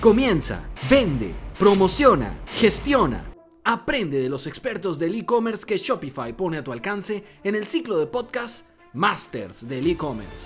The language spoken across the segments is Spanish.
Comienza, vende, promociona, gestiona. Aprende de los expertos del e-commerce que Shopify pone a tu alcance en el ciclo de podcast Masters del e-commerce.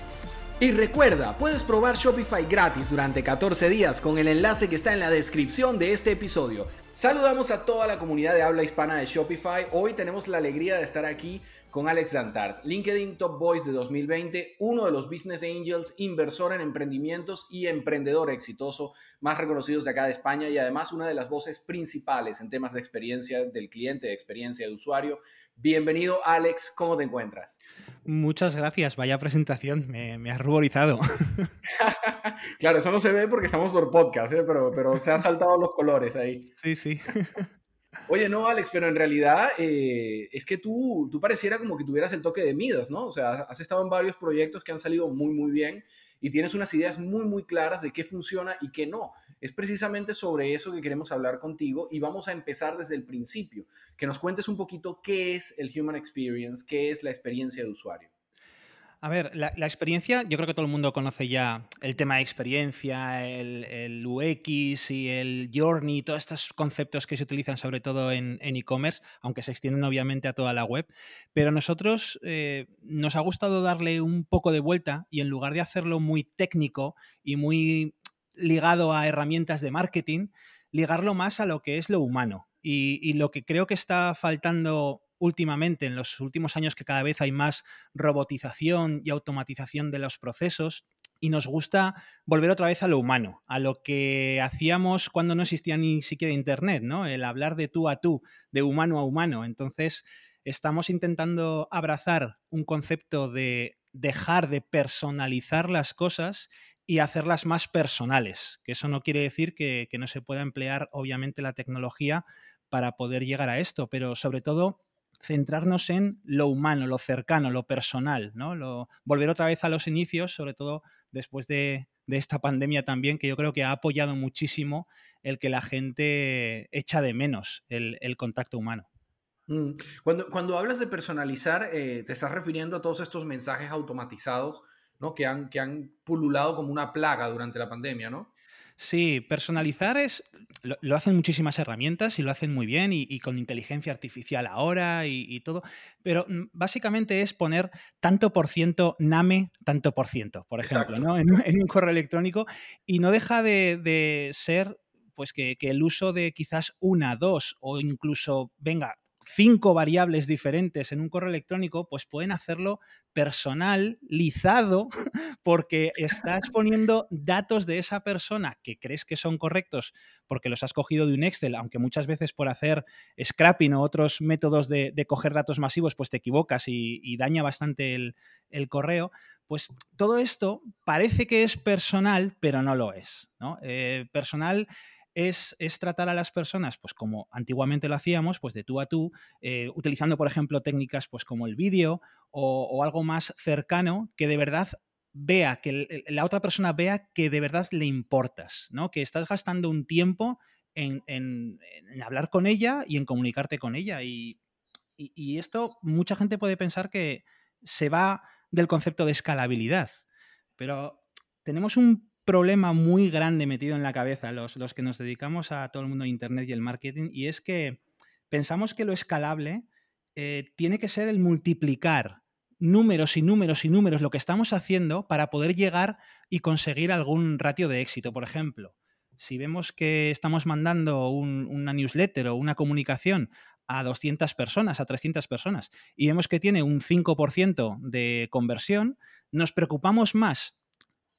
Y recuerda, puedes probar Shopify gratis durante 14 días con el enlace que está en la descripción de este episodio. Saludamos a toda la comunidad de habla hispana de Shopify. Hoy tenemos la alegría de estar aquí con Alex Dantart, LinkedIn Top Voice de 2020, uno de los Business Angels, inversor en emprendimientos y emprendedor exitoso más reconocidos de acá de España y además una de las voces principales en temas de experiencia del cliente, de experiencia de usuario. Bienvenido Alex, ¿cómo te encuentras? Muchas gracias, vaya presentación, me, me has ruborizado. claro, eso no se ve porque estamos por podcast, ¿eh? pero, pero se han saltado los colores ahí. Sí, sí. Oye, no, Alex, pero en realidad eh, es que tú, tú pareciera como que tuvieras el toque de Midas, ¿no? O sea, has estado en varios proyectos que han salido muy, muy bien y tienes unas ideas muy, muy claras de qué funciona y qué no. Es precisamente sobre eso que queremos hablar contigo y vamos a empezar desde el principio, que nos cuentes un poquito qué es el Human Experience, qué es la experiencia de usuario. A ver, la, experiencia, yo creo que todo el mundo conoce ya el tema de experiencia, el, UX y el Journey, todos estos conceptos que se utilizan sobre todo en e-commerce, aunque se extienden obviamente a toda la web. Pero a nosotros eh, nos ha gustado darle un poco de vuelta y en lugar de hacerlo muy técnico y muy ligado a herramientas de marketing, ligarlo más a lo que es lo humano. y lo que creo que está faltando últimamente, en los últimos años que cada vez hay más robotización y automatización de los procesos, y nos gusta volver otra vez a lo humano, a lo que hacíamos cuando no existía ni siquiera Internet, ¿no? El hablar de tú a tú, de humano a humano. Entonces, estamos intentando abrazar un concepto de dejar de personalizar las cosas y hacerlas más personales, que eso no quiere decir que, que no se pueda emplear, obviamente, la tecnología para poder llegar a esto, pero sobre todo centrarnos en lo humano, lo cercano, lo personal, ¿no? Volver otra vez a los inicios, sobre todo después de, esta pandemia también, que yo creo que ha apoyado muchísimo el que la gente echa de menos el, contacto humano. Mm. Cuando, cuando hablas de personalizar, eh, te estás refiriendo a todos estos mensajes automatizados ¿no? que, han, que han pululado como una plaga durante la pandemia, ¿no? Sí, personalizar es. Lo, hacen muchísimas herramientas y lo hacen muy bien y, con inteligencia artificial ahora y, todo. Pero mm, básicamente es poner tanto por ciento NAME, tanto por ciento, por ejemplo, ¿no? En, un correo electrónico. Y no deja de, ser pues que, que, el uso de quizás una, dos o incluso, venga, cinco variables diferentes en un correo electrónico, pues pueden hacerlo personalizado porque estás poniendo datos de esa persona que crees que son correctos porque los has cogido de un Excel, aunque muchas veces por hacer scrapping o otros métodos de, coger datos masivos, pues te equivocas y, daña bastante el, correo, pues todo esto parece que es personal, pero no lo es. ¿no? Eh, personal es, tratar a las personas, pues como antiguamente lo hacíamos, pues de tú a tú, eh, utilizando, por ejemplo, técnicas pues como el vídeo o, algo más cercano que de verdad vea, que la otra persona vea que de verdad le importas, ¿no? Que estás gastando un tiempo en, hablar con ella y en comunicarte con ella. y, esto mucha gente puede pensar que se va del concepto de escalabilidad, pero tenemos un problema muy grande metido en la cabeza los, los que nos dedicamos a todo el mundo de Internet y el marketing, y es que pensamos que lo escalable eh, tiene que ser el multiplicar números y números y números lo que estamos haciendo para poder llegar y conseguir algún ratio de éxito. Por ejemplo, si vemos que estamos mandando una newsletter o una comunicación a 200 personas, a 300 personas, y vemos que tiene un 5% de conversión, nos preocupamos más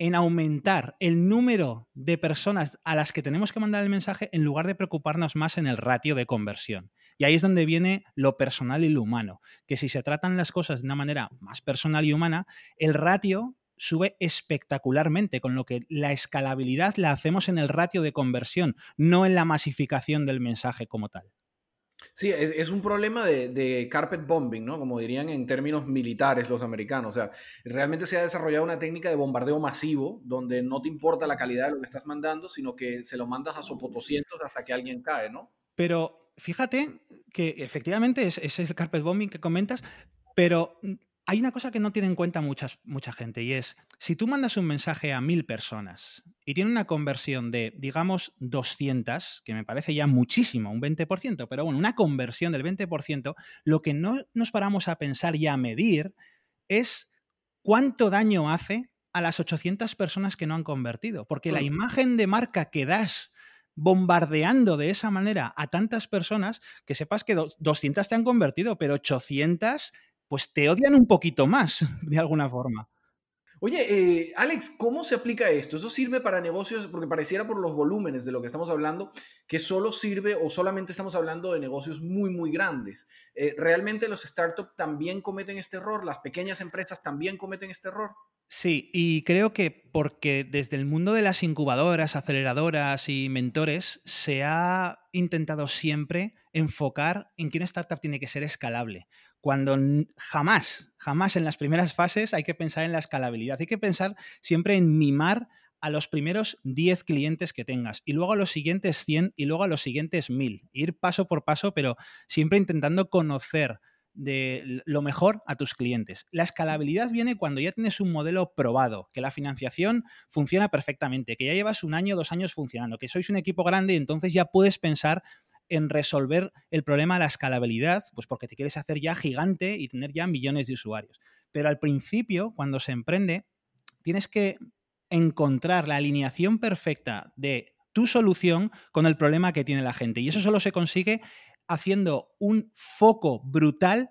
en aumentar el número de personas a las que tenemos que mandar el mensaje en lugar de preocuparnos más en el ratio de conversión. Y ahí es donde viene lo personal y lo humano, que si se tratan las cosas de una manera más personal y humana, el ratio sube espectacularmente, con lo que la escalabilidad la hacemos en el ratio de conversión, no en la masificación del mensaje como tal. Sí, es, un problema de, carpet bombing, ¿no? Como dirían en términos militares los americanos. O sea, realmente se ha desarrollado una técnica de bombardeo masivo donde no te importa la calidad de lo que estás mandando, sino que se lo mandas a sopotoscientos hasta que alguien cae, ¿no? Pero fíjate que efectivamente ese es el carpet bombing que comentas, pero hay una cosa que no tiene en cuenta muchas, mucha gente y es, si tú mandas un mensaje a mil personas y tiene una conversión de, digamos, 200, que me parece ya muchísimo, un 20%, pero bueno, una conversión del 20%, lo que no nos paramos a pensar y a medir es cuánto daño hace a las 800 personas que no han convertido, porque la imagen de marca que das bombardeando de esa manera a tantas personas, que sepas que 200 te han convertido, pero 800 pues te odian un poquito más, de alguna forma. Oye, eh, Alex, ¿cómo se aplica esto? ¿Eso sirve para negocios? Porque pareciera por los volúmenes de lo que estamos hablando, que solo sirve o solamente estamos hablando de negocios muy, muy grandes. Eh, ¿Realmente los startups también cometen este error? ¿Las pequeñas empresas también cometen este error? Sí, y creo que porque desde el mundo de las incubadoras, aceleradoras y mentores se ha intentado siempre enfocar en que una startup tiene que ser escalable. Cuando jamás, jamás en las primeras fases hay que pensar en la escalabilidad. Hay que pensar siempre en mimar a los primeros 10 clientes que tengas y luego a los siguientes 100 y luego a los siguientes 1000. Ir paso por paso, pero siempre intentando conocer de lo mejor a tus clientes. La escalabilidad viene cuando ya tienes un modelo probado, que la financiación funciona perfectamente, que ya llevas un año, dos años funcionando, que sois un equipo grande y entonces ya puedes pensar en resolver el problema de la escalabilidad, pues porque te quieres hacer ya gigante y tener ya millones de usuarios. Pero al principio, cuando se emprende, tienes que encontrar la alineación perfecta de tu solución con el problema que tiene la gente. Y eso solo se consigue haciendo un foco brutal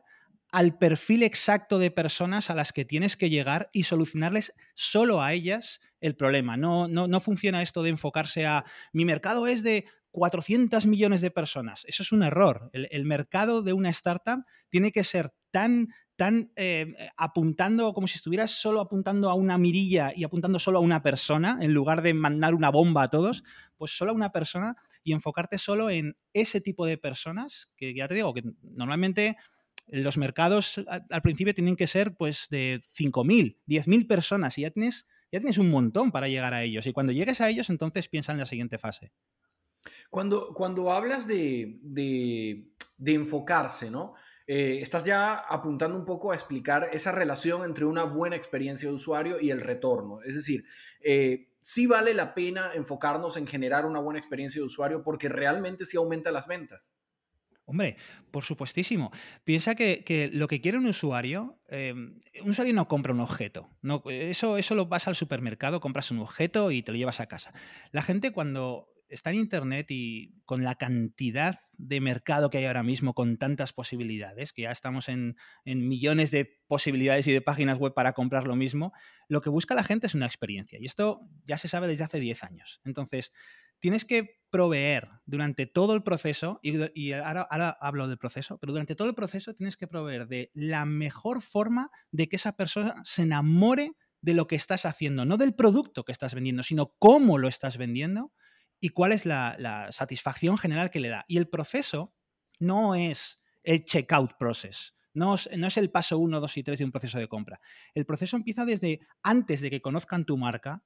al perfil exacto de personas a las que tienes que llegar y solucionarles solo a ellas el problema. No, no, no funciona esto de enfocarse a mi mercado es de 400 millones de personas. Eso es un error. El, mercado de una startup tiene que ser tan, tan eh, apuntando como si estuvieras solo apuntando a una mirilla y apuntando solo a una persona, en lugar de mandar una bomba a todos, pues solo a una persona y enfocarte solo en ese tipo de personas, que ya te digo, que normalmente los mercados al, principio tienen que ser pues de 5.000, 10.000 personas y ya ya tienes un montón para llegar a ellos. Y cuando llegues a ellos, entonces piensa en la siguiente fase. Cuando, cuando hablas de, enfocarse, ¿no? Eh, estás ya apuntando un poco a explicar esa relación entre una buena experiencia de usuario y el retorno. Es decir, eh, sí vale la pena enfocarnos en generar una buena experiencia de usuario porque realmente sí aumenta las ventas. Hombre, por supuestísimo. Piensa que, lo que quiere un usuario, eh, un usuario no compra un objeto. No, eso, eso lo vas al supermercado, compras un objeto y te lo llevas a casa. La gente cuando está en Internet y con la cantidad de mercado que hay ahora mismo, con tantas posibilidades, que ya estamos en, millones de posibilidades y de páginas web para comprar lo mismo, lo que busca la gente es una experiencia. Y esto ya se sabe desde hace 10 años. Entonces, tienes que proveer durante todo el proceso, y, ahora, ahora, hablo del proceso, pero durante todo el proceso tienes que proveer de la mejor forma de que esa persona se enamore de lo que estás haciendo, no del producto que estás vendiendo, sino cómo lo estás vendiendo y cuál es la, satisfacción general que le da. Y el proceso no es el checkout process. No es, el paso 1, 2 y 3 de un proceso de compra. El proceso empieza desde antes de que conozcan tu marca,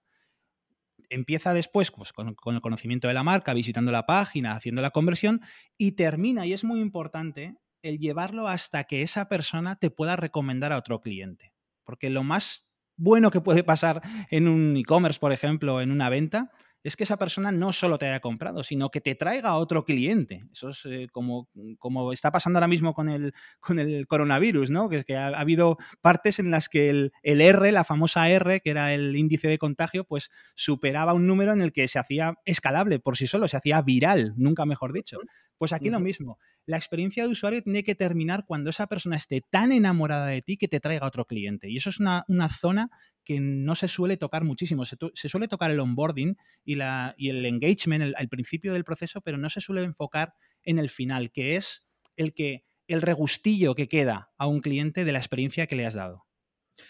empieza después pues, con, con, el conocimiento de la marca, visitando la página, haciendo la conversión y termina, y es muy importante, el llevarlo hasta que esa persona te pueda recomendar a otro cliente. Porque lo más bueno que puede pasar en un e-commerce, por ejemplo, en una venta, es que esa persona no solo te haya comprado, sino que te traiga a otro cliente. Eso es eh, como, como está pasando ahora mismo con el, con el coronavirus, ¿no? Que, que ha, habido partes en las que el, el, R, la famosa R, que era el índice de contagio, pues superaba un número en el que se hacía escalable por sí solo, se hacía viral, nunca mejor dicho. Pues aquí lo mismo. La experiencia de usuario tiene que terminar cuando esa persona esté tan enamorada de ti que te traiga a otro cliente. Y eso es una, una zona que no se suele tocar muchísimo. Se, suele tocar el onboarding y, la, y el engagement al principio del proceso, pero no se suele enfocar en el final, que es el que el regustillo que queda a un cliente de la experiencia que le has dado.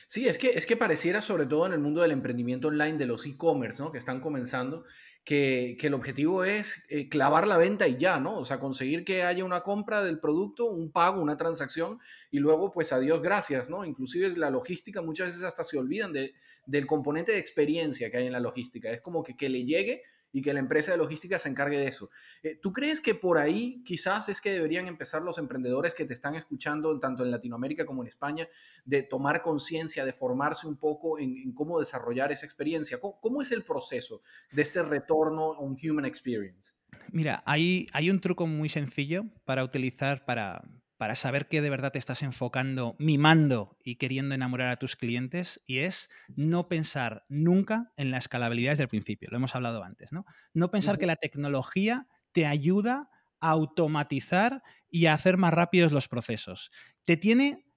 Sí, es que, es que pareciera, sobre todo en el mundo del emprendimiento online, de los e-commerce, ¿no? que están comenzando, que, el objetivo es eh, clavar la venta y ya, ¿no? O sea, conseguir que haya una compra del producto, un pago, una transacción y luego, pues, adiós, gracias, ¿no? Inclusive la logística muchas veces hasta se olvidan de, del componente de experiencia que hay en la logística. Es como que, que le llegue y que la empresa de logística se encargue de eso. Eh, ¿Tú crees que por ahí quizás es que deberían empezar los emprendedores que te están escuchando, tanto en Latinoamérica como en España, de tomar conciencia, de formarse un poco en, cómo desarrollar esa experiencia? ¿Cómo, es el proceso de este retorno a un human experience? Mira, hay, hay un truco muy sencillo para utilizar para, para saber que de verdad te estás enfocando, mimando y queriendo enamorar a tus clientes, y es no pensar nunca en la escalabilidad desde el principio. Lo hemos hablado antes, ¿no? No pensar que la tecnología te ayuda a automatizar y a hacer más rápidos los procesos. Te tiene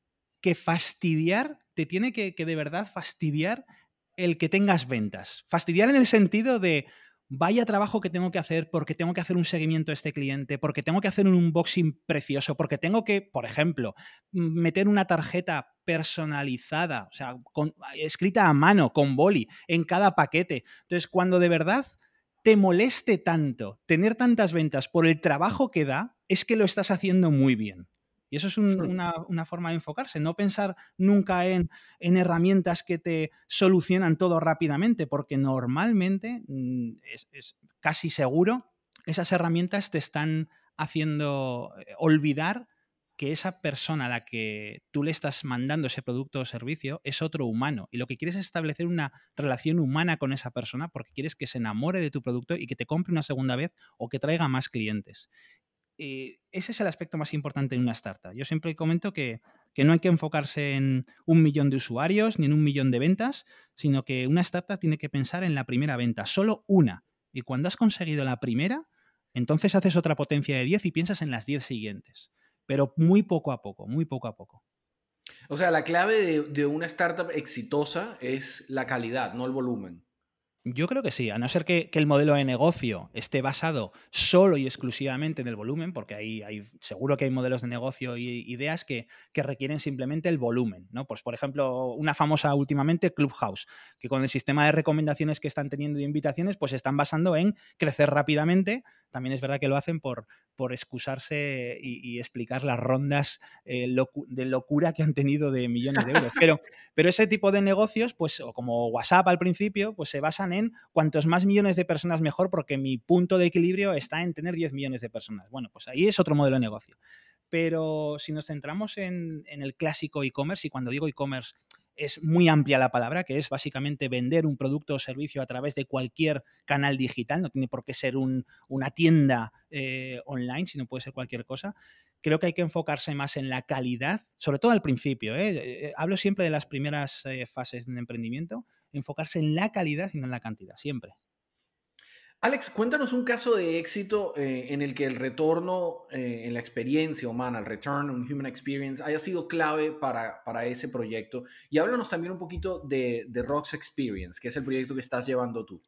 que fastidiar, te tiene que, que de verdad fastidiar el que tengas ventas. Fastidiar en el sentido de, vaya trabajo que tengo que hacer porque tengo que hacer un seguimiento a este cliente, porque tengo que hacer un unboxing precioso, porque tengo que, por ejemplo, meter una tarjeta personalizada, o sea, escrita a mano, con boli, en cada paquete. Entonces, cuando de verdad te moleste tanto tener tantas ventas por el trabajo que da, es que lo estás haciendo muy bien. Y eso es una, forma de enfocarse, no pensar nunca en, herramientas que te solucionan todo rápidamente, porque normalmente mm, es, casi seguro esas herramientas te están haciendo eh, olvidar que esa persona a la que tú le estás mandando ese producto o servicio es otro humano. Y lo que quieres es establecer una relación humana con esa persona porque quieres que se enamore de tu producto y que te compre una segunda vez o que traiga más clientes. Eh, ese es el aspecto más importante en una startup. Yo siempre comento que, no hay que enfocarse en un millón de usuarios ni en un millón de ventas, sino que una startup tiene que pensar en la primera venta, solo una. Y cuando has conseguido la primera, entonces haces otra potencia de 10 y piensas en las 10 siguientes. Pero muy poco a poco, muy poco a poco. O sea, la clave de una startup exitosa es la calidad, no el volumen. Yo creo que sí, a no ser que, el modelo de negocio esté basado solo y exclusivamente en el volumen, porque hay, hay seguro que hay modelos de negocio y ideas que, requieren simplemente el volumen. Pues, por ejemplo, una famosa últimamente, Clubhouse, que con el sistema de recomendaciones que están teniendo de invitaciones, pues están basando en crecer rápidamente. También es verdad que lo hacen por, por excusarse y, explicar las rondas eh, de locura que han tenido de millones de euros. Pero, pero ese tipo de negocios, pues, como WhatsApp al principio, pues se basan en cuantos más millones de personas mejor, porque mi punto de equilibrio está en tener 10 millones de personas. Bueno, pues ahí es otro modelo de negocio. Pero si nos centramos en, en el clásico e-commerce, y cuando digo e-commerce es muy amplia la palabra, que es básicamente vender un producto o servicio a través de cualquier canal digital, no tiene por qué ser una tienda eh, online, sino puede ser cualquier cosa. Creo que hay que enfocarse más en la calidad, sobre todo al principio. ¿eh? Eh, hablo siempre de las primeras fases de emprendimiento, enfocarse en la calidad y no en la cantidad, siempre. Alex, cuéntanos un caso de éxito eh, en el que el retorno eh, en la experiencia humana, el return on human experience, haya sido clave para, para ese proyecto. Y háblanos también un poquito de, de Rocks Experience, que es el proyecto que estás llevando tú.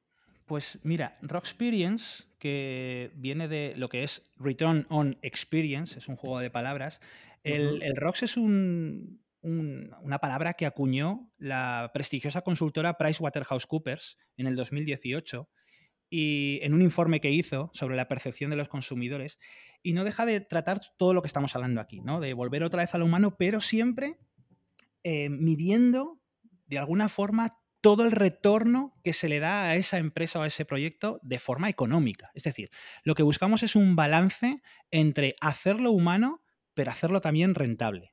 Pues mira, Rock Experience, que viene de lo que es Return on Experience, es un juego de palabras. El, el ROX es un, una palabra que acuñó la prestigiosa consultora PricewaterhouseCoopers en el 2018 y en un informe que hizo sobre la percepción de los consumidores y no deja de tratar todo lo que estamos hablando aquí, ¿no? De volver otra vez a lo humano, pero siempre eh, midiendo de alguna forma todo el retorno que se le da a esa empresa o a ese proyecto de forma económica. Es decir, lo que buscamos es un balance entre hacerlo humano, pero hacerlo también rentable.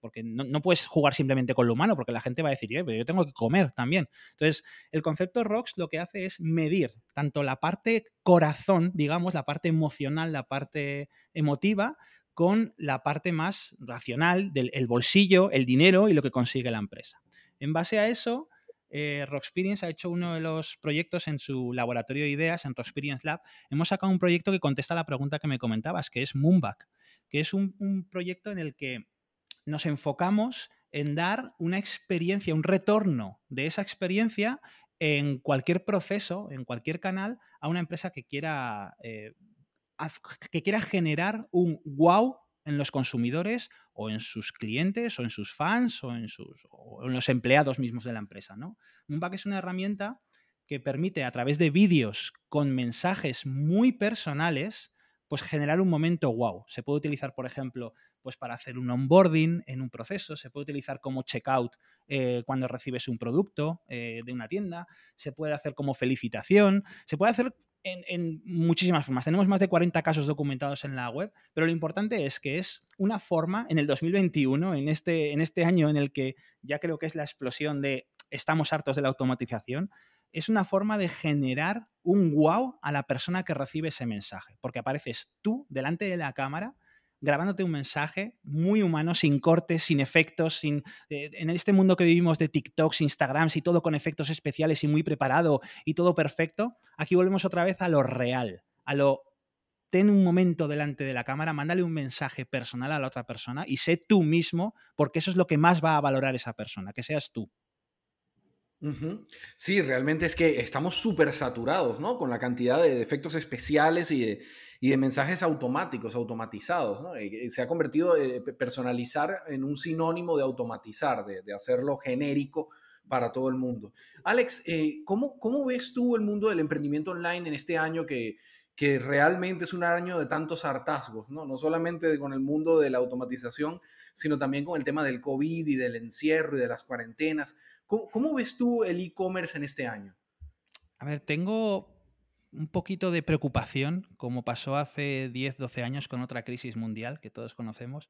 Porque, no, puedes jugar simplemente con lo humano, porque la gente va a decir, pero yo tengo que comer también. Entonces, el concepto ROX lo que hace es medir tanto la parte corazón, digamos, la parte emocional, la parte emotiva, con la parte más racional del bolsillo, el dinero y lo que consigue la empresa. En base a eso, eh, Rocksperience ha hecho uno de los proyectos en su laboratorio de ideas, en Rocksperience Lab. Hemos sacado un proyecto que contesta la pregunta que me comentabas, que es Moonback, que es un proyecto en el que nos enfocamos en dar una experiencia, un retorno de esa experiencia en cualquier proceso, en cualquier canal, a una empresa que quiera, eh, que quiera generar un wow en los consumidores o en sus clientes o en sus fans o en, sus, en los empleados mismos de la empresa. ¿no? Moonback es una herramienta que permite a través de vídeos con mensajes muy personales, pues generar un momento wow. Se puede utilizar, por ejemplo, pues para hacer un onboarding en un proceso, se puede utilizar como checkout eh, cuando recibes un producto eh, de una tienda, se puede hacer como felicitación, se puede hacer en, muchísimas formas. Tenemos más de 40 casos documentados en la web, pero lo importante es que es una forma en el 2021, en este, en este año en el que ya creo que es la explosión de estamos hartos de la automatización, es una forma de generar un wow a la persona que recibe ese mensaje, porque apareces tú delante de la cámara grabándote un mensaje muy humano, sin cortes, sin efectos, sin eh, en este mundo que vivimos de TikToks, Instagrams y todo con efectos especiales y muy preparado y todo perfecto, aquí volvemos otra vez a lo real, a lo ten un momento delante de la cámara, mándale un mensaje personal a la otra persona y sé tú mismo, porque eso es lo que más va a valorar esa persona, que seas tú. Sí, realmente es que estamos súper saturados, ¿no? Con la cantidad de efectos especiales y de, y de mensajes automáticos, automatizados, ¿no? Se ha convertido eh, personalizar en un sinónimo de automatizar, de, hacerlo genérico para todo el mundo. Alex, eh, ¿cómo, ¿cómo ves tú el mundo del emprendimiento online en este año que, que realmente es un año de tantos hartazgos, ¿no? No solamente con el mundo de la automatización, sino también con el tema del COVID y del encierro y de las cuarentenas. ¿Cómo, ves tú el e-commerce en este año? A ver, tengo un poquito de preocupación, como pasó hace 10, 12 años con otra crisis mundial que todos conocemos,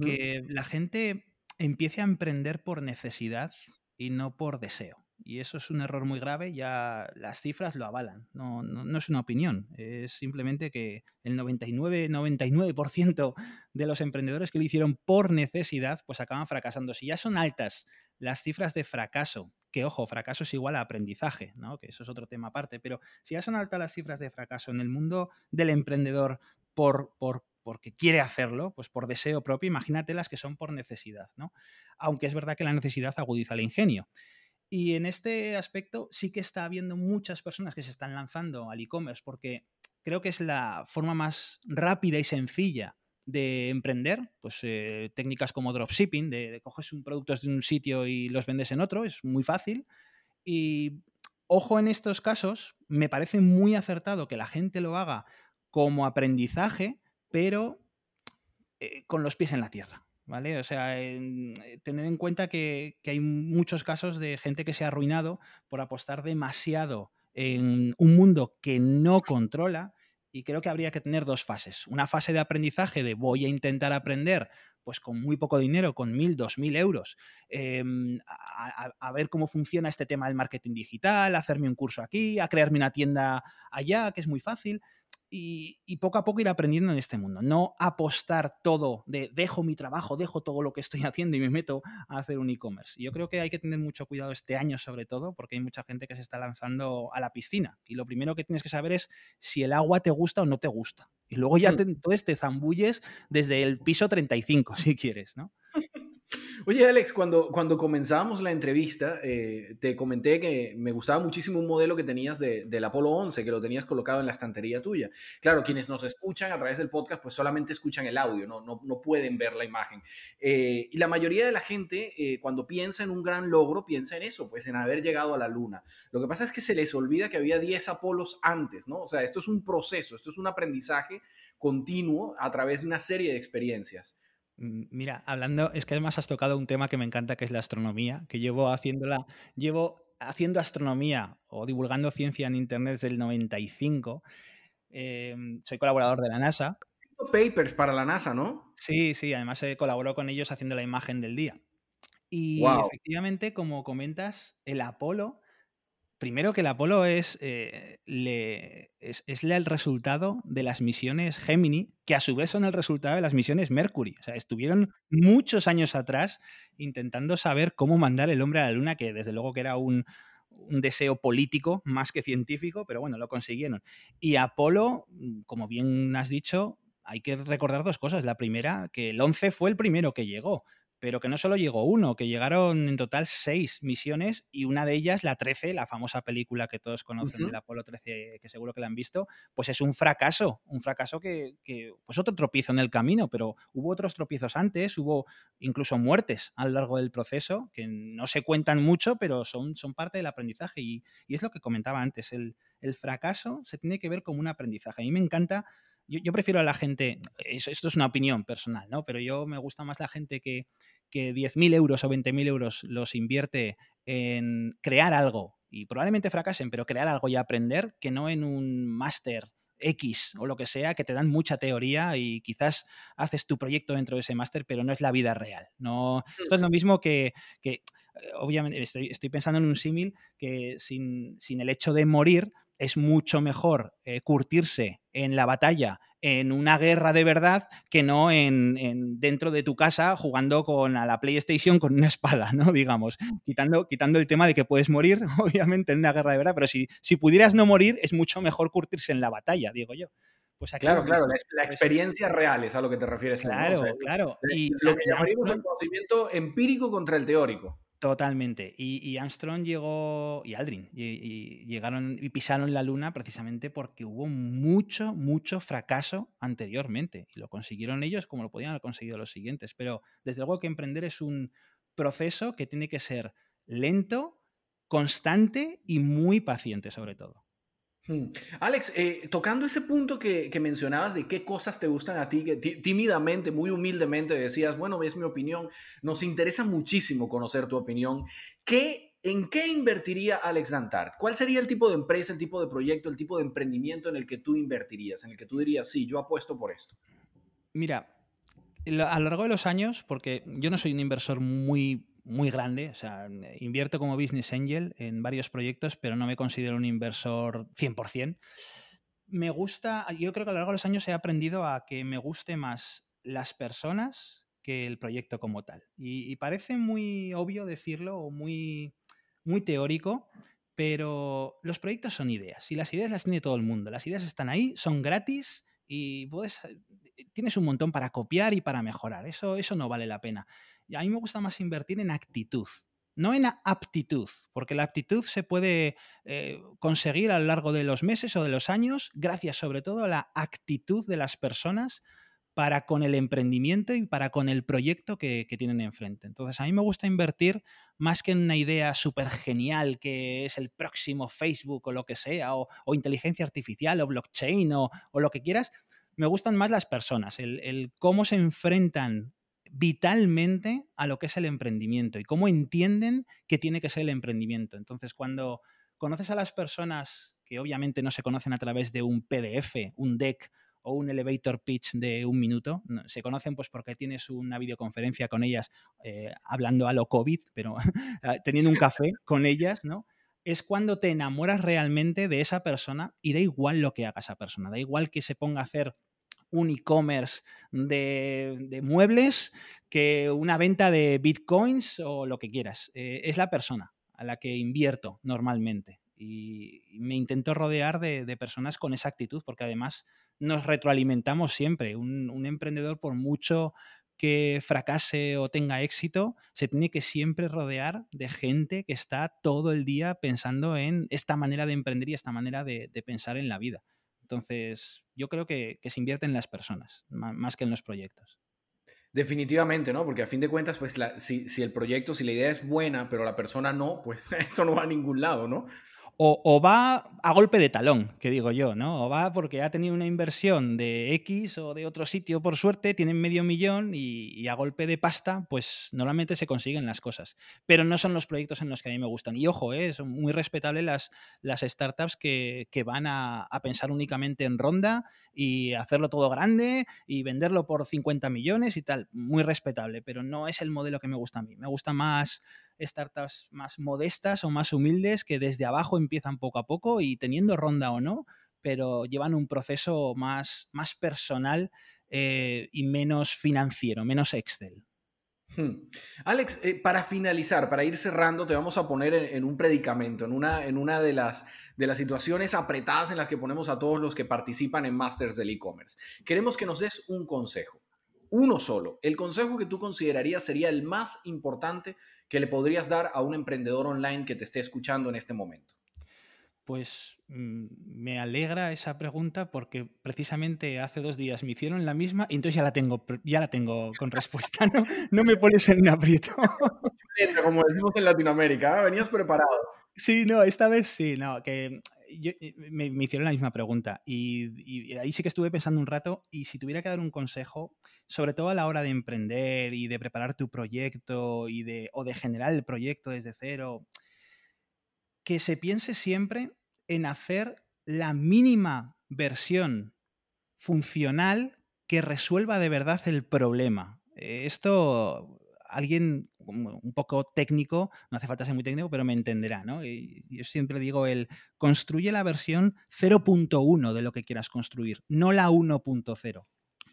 que la gente empiece a emprender por necesidad y no por deseo. Y eso es un error muy grave, ya las cifras lo avalan, no, no, es una opinión, es simplemente que el 99, 99% de los emprendedores que lo hicieron por necesidad, pues acaban fracasando. Si ya son altas las cifras de fracaso, que ojo, fracaso es igual a aprendizaje, ¿no? que eso es otro tema aparte, pero si ya son altas las cifras de fracaso en el mundo del emprendedor por, por porque quiere hacerlo, pues por deseo propio, imagínate las que son por necesidad, ¿no? Aunque es verdad que la necesidad agudiza el ingenio. Y en este aspecto sí que está habiendo muchas personas que se están lanzando al e-commerce porque creo que es la forma más rápida y sencilla de emprender, pues eh, técnicas como dropshipping, de, de coges un productos de un sitio y los vendes en otro, es muy fácil. Y ojo en estos casos, me parece muy acertado que la gente lo haga como aprendizaje, pero eh, con los pies en la tierra. ¿Vale? O sea, eh, tener en cuenta que, hay muchos casos de gente que se ha arruinado por apostar demasiado en un mundo que no controla y creo que habría que tener dos fases. Una fase de aprendizaje de voy a intentar aprender pues con muy poco dinero, con mil, dos mil euros, em, a, a, ver cómo funciona este tema del marketing digital, hacerme un curso aquí, a crearme una tienda allá, que es muy fácil y, poco a poco ir aprendiendo en este mundo. No apostar todo de dejo mi trabajo, dejo todo lo que estoy haciendo y me meto a hacer un e-commerce. Yo creo que hay que tener mucho cuidado este año sobre todo porque hay mucha gente que se está lanzando a la piscina y lo primero que tienes que saber es si el agua te gusta o no te gusta. Y luego ya hmm. te, entonces te zambulles desde el piso 35 si quieres, ¿no? Oye, Alex, cuando, cuando comenzamos la entrevista, eh, te comenté que me gustaba muchísimo un modelo que tenías de, del Apolo 11, que lo tenías colocado en la estantería tuya. Claro, quienes nos escuchan a través del podcast, pues solamente escuchan el audio, no, no, no pueden ver la imagen. Eh, y la mayoría de la gente, eh, cuando piensa en un gran logro, piensa en eso, pues en haber llegado a la Luna. Lo que pasa es que se les olvida que había 10 Apolos antes, ¿no? O sea, esto es un proceso, esto es un aprendizaje continuo a través de una serie de experiencias. Mira, hablando, es que además has tocado un tema que me encanta, que es la astronomía, que llevo haciéndola, llevo haciendo astronomía o divulgando ciencia en Internet desde el 95. Em, soy colaborador de la NASA. Papers para la NASA, ¿no? Sí, sí, además he colaborado con ellos haciendo la imagen del día. Y efectivamente, como comentas, el Apolo Primero que el Apolo es, eh, es, el resultado de las misiones Gemini, que a su vez son el resultado de las misiones Mercury. O sea, estuvieron muchos años atrás intentando saber cómo mandar el hombre a la Luna, que desde luego que era un, un deseo político más que científico, pero bueno, lo consiguieron. Y Apolo, como bien has dicho, hay que recordar dos cosas. La primera, que el 11 fue el primero que llegó pero que no solo llegó uno, que llegaron en total seis misiones y una de ellas, la 13, la famosa película que todos conocen del Apolo 13, que seguro que la han visto, pues es un fracaso, un fracaso que, pues otro tropiezo en el camino, pero hubo otros tropiezos antes, hubo incluso muertes a lo largo del proceso, que no se cuentan mucho, pero son, son parte del aprendizaje y, es lo que comentaba antes, el, el fracaso se tiene que ver como un aprendizaje. A mí me encanta yo, prefiero a la gente, esto es una opinión personal, ¿no? Pero yo me gusta más la gente que, que 10.000 euros o 20.000 euros los invierte en crear algo y probablemente fracasen, pero crear algo y aprender, que no en un máster X o lo que sea, que te dan mucha teoría y quizás haces tu proyecto dentro de ese máster, pero no es la vida real. No, esto es lo mismo que, que eh, obviamente, estoy, estoy, pensando en un símil que sin, sin, el hecho de morir, es mucho mejor eh, curtirse en la batalla, en una guerra de verdad, que no en, dentro de tu casa jugando con a la PlayStation con una espada, ¿no? Digamos, quitando, quitando el tema de que puedes morir, obviamente, en una guerra de verdad, pero si, si pudieras no morir, es mucho mejor curtirse en la batalla, digo yo. Pues claro, claro, la, experiencia real es a lo que te refieres. Claro, claro. Y lo que llamaríamos el conocimiento empírico contra el teórico. Totalmente. Y, Armstrong llegó, y Aldrin, y, llegaron y pisaron la luna precisamente porque hubo mucho, mucho fracaso anteriormente. Y lo consiguieron ellos como lo podían haber conseguido los siguientes. Pero desde luego que emprender es un proceso que tiene que ser lento, constante y muy paciente sobre todo. Alex, eh, tocando ese punto que, mencionabas de qué cosas te gustan a ti, que tímidamente, muy humildemente decías, bueno, es mi opinión, nos interesa muchísimo conocer tu opinión. ¿Qué, ¿En qué invertiría Alex Dantart? ¿Cuál sería el tipo de empresa, el tipo de proyecto, el tipo de emprendimiento en el que tú invertirías, en el que tú dirías, sí, yo apuesto por esto? Mira, a lo largo de los años, porque yo no soy un inversor muy muy grande, o sea, invierto como business angel en varios proyectos, pero no me considero un inversor 100%. Me gusta, yo creo que a lo largo de los años he aprendido a que me guste más las personas que el proyecto como tal. Y, parece muy obvio decirlo o muy, muy teórico, pero los proyectos son ideas y las ideas las tiene todo el mundo. Las ideas están ahí, son gratis y puedes, tienes un montón para copiar y para mejorar. Eso, eso no vale la pena. Y a mí me gusta más invertir en actitud, no en aptitud, porque la aptitud se puede eh, conseguir a lo largo de los meses o de los años, gracias sobre todo a la actitud de las personas para con el emprendimiento y para con el proyecto que, tienen enfrente. Entonces, a mí me gusta invertir más que en una idea súper genial que es el próximo Facebook o lo que sea, o, inteligencia artificial o blockchain o, lo que quieras. Me gustan más las personas, el cómo se enfrentan vitalmente a lo que es el emprendimiento y cómo entienden que tiene que ser el emprendimiento. Entonces, cuando conoces a las personas que obviamente no se conocen a través de un PDF, un deck o un elevator pitch de un minuto, se conocen pues porque tienes una videoconferencia con ellas eh, hablando a lo COVID, pero teniendo un café con ellas, ¿no? Es cuando te enamoras realmente de esa persona y da igual lo que haga esa persona, da igual que se ponga a hacer un e-commerce de, muebles que una venta de bitcoins o lo que quieras. Eh, es la persona a la que invierto normalmente. Y me intento rodear de, personas con esa actitud, porque además nos retroalimentamos siempre. Un, emprendedor, por mucho que fracase o tenga éxito, se tiene que siempre rodear de gente que está todo el día pensando en esta manera de emprender y esta manera de pensar en la vida. Entonces, yo creo que, se invierte en las personas, más que en los proyectos. Definitivamente, ¿no? Porque a fin de cuentas, pues si, si, el proyecto, si la idea es buena, pero la persona no, pues eso no va a ningún lado, ¿no? O, va a golpe de talón, que digo yo, ¿no? O va porque ha tenido una inversión de X o de otro sitio, por suerte, tienen medio millón y, a golpe de pasta, pues normalmente se consiguen las cosas. Pero no son los proyectos en los que a mí me gustan. Y ojo, ¿eh? son muy respetables las, las startups que, van a, pensar únicamente en ronda y hacerlo todo grande y venderlo por 50 millones y tal. Muy respetable, pero no es el modelo que me gusta a mí. Me gusta más startups más modestas o más humildes que desde abajo empiezan poco a poco y teniendo ronda o no, pero llevan un proceso más, más personal eh, y menos financiero, menos Excel. Hmm. Alex, eh, para finalizar, para ir cerrando, te vamos a poner en, un predicamento, en una, en una de, las, de las situaciones apretadas en las que ponemos a todos los que participan en Masters del e-commerce. Queremos que nos des un consejo. Uno solo, el consejo que tú considerarías sería el más importante que le podrías dar a un emprendedor online que te esté escuchando en este momento? Pues mm, me alegra esa pregunta porque precisamente hace dos días me hicieron la misma y entonces ya la tengo, ya la tengo con respuesta. No, no me pones en un aprieto. Como decimos en Latinoamérica, ¿eh? venías preparado. Sí, no, esta vez sí, no, que eh, me, hicieron la misma pregunta y, ahí sí que estuve pensando un rato y si tuviera que dar un consejo, sobre todo a la hora de emprender y de preparar tu proyecto y de, o de generar el proyecto desde cero, que se piense siempre en hacer la mínima versión funcional que resuelva de verdad el problema. Eh, esto, alguien un poco técnico, no hace falta ser muy técnico, pero me entenderá, ¿no? yo siempre digo el construye la versión 0.1 de lo que quieras construir, no la 1.0.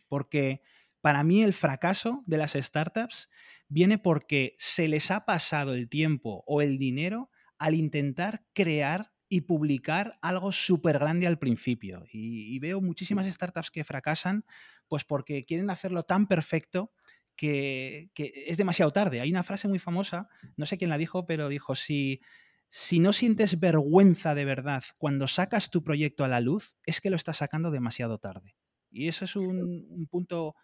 Porque para mí el fracaso de las startups viene porque se les ha pasado el tiempo o el dinero al intentar crear y publicar algo súper grande al principio. Y, veo muchísimas startups que fracasan pues porque quieren hacerlo tan perfecto que, es demasiado tarde. Hay una frase muy famosa, no sé quién la dijo, pero dijo, si, si no sientes vergüenza de verdad cuando sacas tu proyecto a la luz, es que lo estás sacando demasiado tarde. Y eso es un, un punto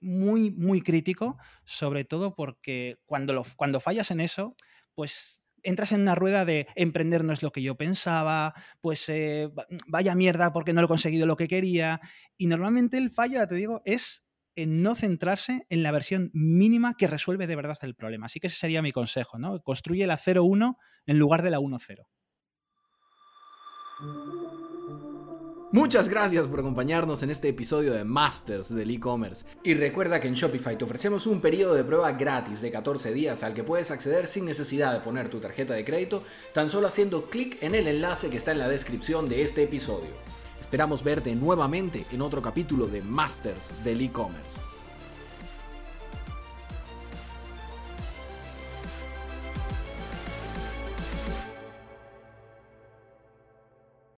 muy, muy crítico, sobre todo porque cuando, lo, cuando fallas en eso, pues entras en una rueda de emprender no es lo que yo pensaba, pues eh, vaya mierda porque no lo he conseguido lo que quería. Y normalmente el fallo, te digo, es en no centrarse en la versión mínima que resuelve de verdad el problema. Así que ese sería mi consejo, ¿no? Construye la 0.1 en lugar de la 1.0. Muchas gracias por acompañarnos en este episodio de Masters del e-commerce. Y recuerda que en Shopify te ofrecemos un periodo de prueba gratis de 14 días al que puedes acceder sin necesidad de poner tu tarjeta de crédito, tan solo haciendo clic en el enlace que está en la descripción de este episodio. Esperamos verte nuevamente en otro capítulo de Masters del e-commerce.